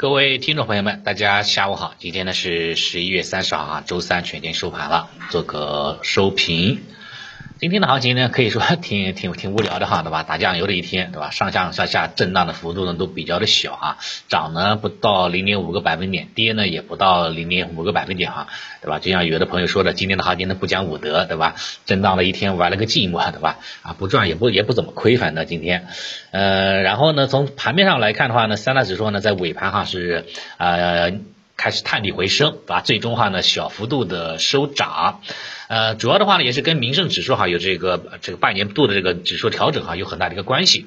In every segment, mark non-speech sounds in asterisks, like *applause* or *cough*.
各位听众朋友们，大家下午好。今天呢是十一月三十号啊，周三全天收盘了，做个收评。今天的行情呢，可以说 *laughs* 挺挺挺无聊的哈，对吧？打酱油的一天，对吧？上上下下震荡的幅度呢都比较的小哈，涨呢不到零点五个百分点，跌呢也不到零点五个百分点哈，对吧？就像有的朋友说的，今天的行情呢不讲武德，对吧？震荡了一天，玩了个寂寞，对吧？啊，不赚也不也不怎么亏，反正今天，呃，然后呢，从盘面上来看的话呢，三大指数呢在尾盘哈是呃。开始探底回升，对吧？最终话呢，小幅度的收涨，呃，主要的话呢，也是跟民生指数哈有这个这个半年度的这个指数调整哈有很大的一个关系，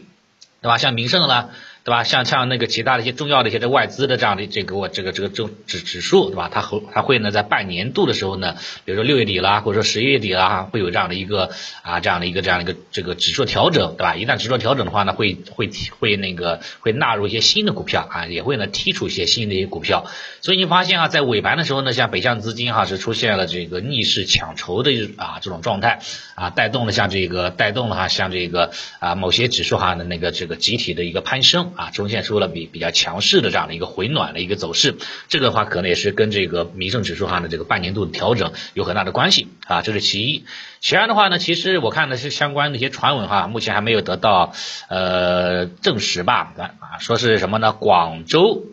对吧？像民生呢。对吧？像像那个其他的一些重要的一些这外资的这样的这个我这个这个指指指数，对吧？它和它会呢在半年度的时候呢，比如说六月底啦，或者说十一月底啦，会有这样的一个啊这样的一个这样的一个这个指数调整，对吧？一旦指数调整的话呢，会会会那个会纳入一些新的股票啊，也会呢剔除一些新的一些股票。所以你发现啊，在尾盘的时候呢，像北向资金哈是出现了这个逆势抢筹的啊这种状态啊，带动了像这个带动了哈像这个啊某些指数哈的那个这个集体的一个攀升。啊，出现出了比比较强势的这样的一个回暖的一个走势，这个的话可能也是跟这个民生指数上的这个半年度的调整有很大的关系啊，这是其一。其二的话呢，其实我看的是相关的一些传闻哈，目前还没有得到呃证实吧啊，说是什么呢？广州，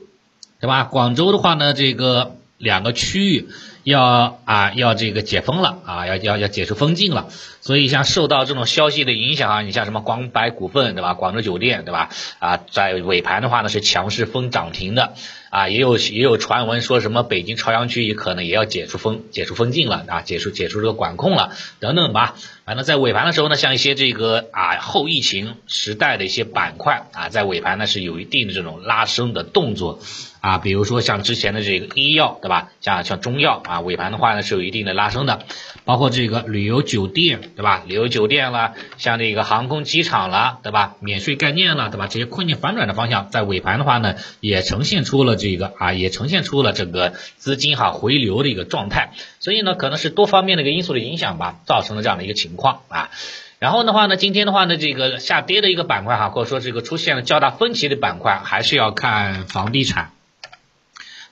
对吧？广州的话呢，这个两个区域。要啊，要这个解封了啊，要要要解除封禁了，所以像受到这种消息的影响啊，你像什么广百股份对吧，广州酒店对吧，啊，在尾盘的话呢是强势封涨停的。啊，也有也有传闻说什么北京朝阳区也可能也要解除封解除封禁了啊，解除解除这个管控了等等吧。反正在尾盘的时候呢，像一些这个啊后疫情时代的一些板块啊，在尾盘呢是有一定的这种拉升的动作。啊，比如说像之前的这个医药对吧，像像中药啊，尾盘的话呢是有一定的拉升的。包括这个旅游酒店，对吧？旅游酒店了，像这个航空机场了，对吧？免税概念了，对吧？这些困境反转的方向，在尾盘的话呢，也呈现出了这个啊，也呈现出了这个资金哈回流的一个状态。所以呢，可能是多方面的一个因素的影响吧，造成了这样的一个情况啊。然后的话呢，今天的话呢，这个下跌的一个板块哈，或者说这个出现了较大分歧的板块，还是要看房地产。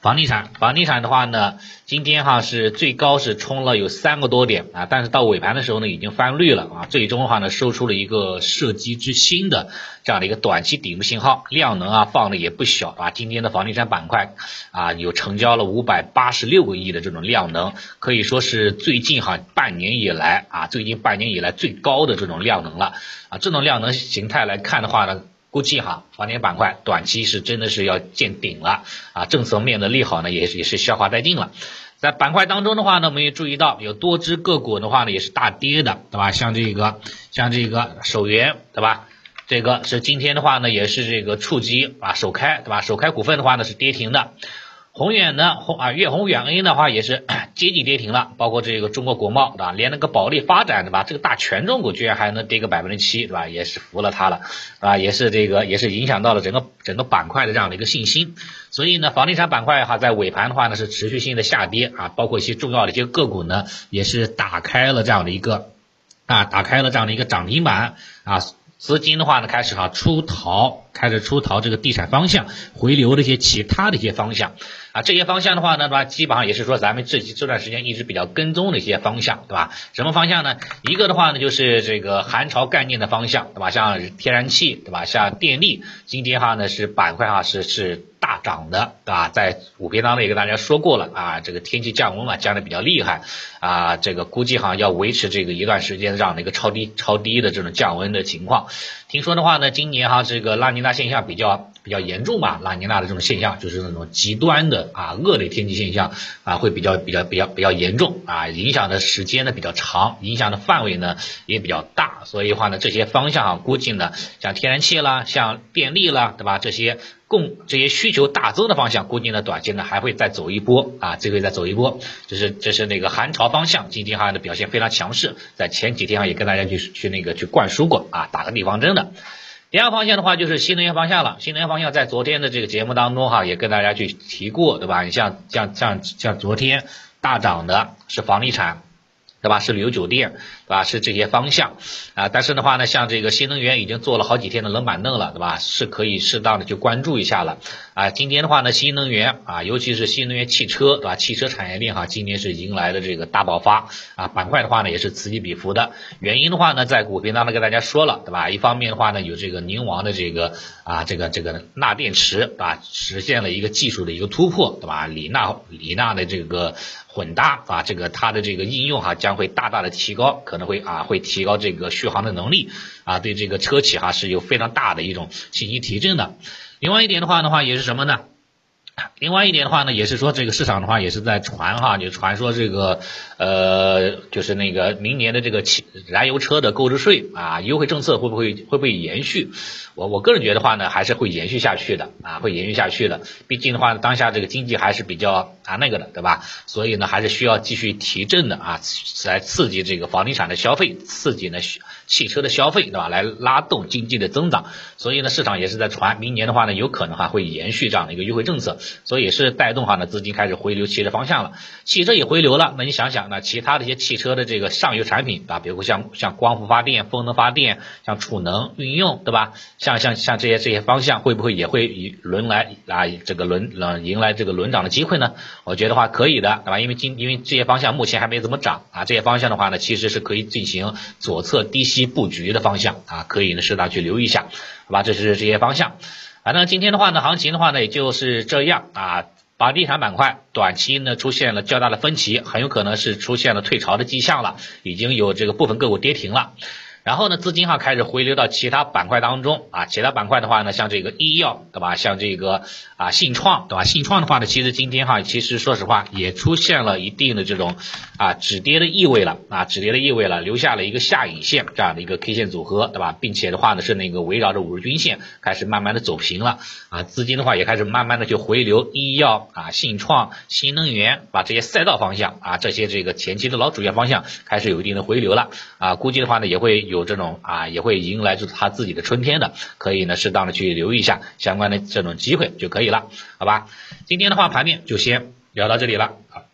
房地产，房地产的话呢，今天哈是最高是冲了有三个多点啊，但是到尾盘的时候呢，已经翻绿了啊，最终的话呢，收出了一个射击之星的这样的一个短期顶部信号，量能啊放的也不小啊，今天的房地产板块啊有成交了五百八十六个亿的这种量能，可以说是最近哈半年以来啊，最近半年以来最高的这种量能了啊，这种量能形态来看的话呢。估计哈，房地产板块短期是真的是要见顶了啊，政策面的利好呢也也是消化殆尽了。在板块当中的话呢，我们也注意到有多只个股的话呢也是大跌的，对吧？像这个像这个首元，对吧？这个是今天的话呢也是这个触及啊首开，对吧？首开股份的话呢是跌停的。宏远呢，宏啊粤宏远 A 的话也是 *clears throat* 接近跌停了，包括这个中国国贸对吧？连那个保利发展对吧？这个大权重股居然还能跌个百分之七对吧？也是服了它了啊，也是这个也是影响到了整个整个板块的这样的一个信心。所以呢，房地产板块哈在尾盘的话呢是持续性的下跌啊，包括一些重要的一些个股呢也是打开了这样的一个啊打开了这样的一个涨停板啊。资金的话呢，开始哈出逃，开始出逃这个地产方向，回流的一些其他的一些方向啊，这些方向的话呢，对吧？基本上也是说咱们这这段时间一直比较跟踪的一些方向，对吧？什么方向呢？一个的话呢，就是这个寒潮概念的方向，对吧？像天然气，对吧？像电力，今天哈呢是板块哈是是。大涨的对吧，在五篇当中也跟大家说过了啊，这个天气降温嘛，降的比较厉害啊，这个估计哈要维持这个一段时间这样的一个超低超低的这种降温的情况。听说的话呢，今年哈这个拉尼娜现象比较比较严重吧，拉尼娜的这种现象就是那种极端的啊恶劣天气现象啊会比较比较比较比较严重啊，影响的时间呢比较长，影响的范围呢也比较大，所以话呢这些方向啊估计呢像天然气啦，像电力啦，对吧？这些。供这些需求大增的方向，估计呢短期呢还会再走一波啊，这回再走一波，这是这是那个寒潮方向，今天哈的表现非常强势，在前几天啊也跟大家去去那个去灌输过啊，打个地方针的。第二方向的话就是新能源方向了，新能源方向在昨天的这个节目当中哈也跟大家去提过，对吧？你像像像像昨天大涨的是房地产。对吧？是旅游酒店，对吧？是这些方向啊。但是的话呢，像这个新能源已经做了好几天的冷板凳了，对吧？是可以适当的去关注一下了啊。今天的话呢，新能源啊，尤其是新能源汽车，对吧？汽车产业链哈，今年是迎来了这个大爆发啊。板块的话呢，也是此起彼伏的。原因的话呢，在股评当中跟大家说了，对吧？一方面的话呢，有这个宁王的这个啊，这个这个钠电池，对吧？实现了一个技术的一个突破，对吧？锂钠锂钠的这个。混搭啊，这个它的这个应用哈将会大大的提高，可能会啊会提高这个续航的能力啊，对这个车企哈是有非常大的一种信心提振的。另外一点的话的话也是什么呢？另外一点的话呢，也是说这个市场的话也是在传哈，就传说这个呃，就是那个明年的这个汽燃油车的购置税啊优惠政策会不会会不会延续？我我个人觉得话呢，还是会延续下去的啊，会延续下去的。毕竟的话，当下这个经济还是比较啊那个的，对吧？所以呢，还是需要继续提振的啊，来刺激这个房地产的消费，刺激呢汽车的消费，对吧？来拉动经济的增长。所以呢，市场也是在传，明年的话呢，有可能哈会延续这样的一个优惠政策。所以是带动哈呢，资金开始回流汽车方向了，汽车也回流了，那你想想呢，其他的一些汽车的这个上游产品啊，比如像像光伏发电、风能发电，像储能运用，对吧？像像像这些这些方向，会不会也会轮来啊这个轮呃迎来这个轮涨的机会呢？我觉得话可以的，对吧？因为今因为这些方向目前还没怎么涨啊，这些方向的话呢，其实是可以进行左侧低吸布局的方向啊，可以呢适当去留意一下，好吧？这是这些方向。反正今天的话呢，行情的话呢，也就是这样啊。房地产板块短期呢出现了较大的分歧，很有可能是出现了退潮的迹象了，已经有这个部分个股跌停了。然后呢，资金哈开始回流到其他板块当中啊，其他板块的话呢，像这个医药对吧，像这个啊信创对吧，信创的话呢，其实今天哈其实说实话也出现了一定的这种啊止跌的意味了啊止跌的意味了，留下了一个下影线这样的一个 K 线组合对吧，并且的话呢是那个围绕着五日均线开始慢慢的走平了啊，资金的话也开始慢慢的去回流医药啊信创新能源把这些赛道方向啊这些这个前期的老主线方向开始有一定的回流了啊，估计的话呢也会有。有这种啊，也会迎来就是他自己的春天的，可以呢适当的去留意一下相关的这种机会就可以了，好吧？今天的话盘面就先聊到这里了，好。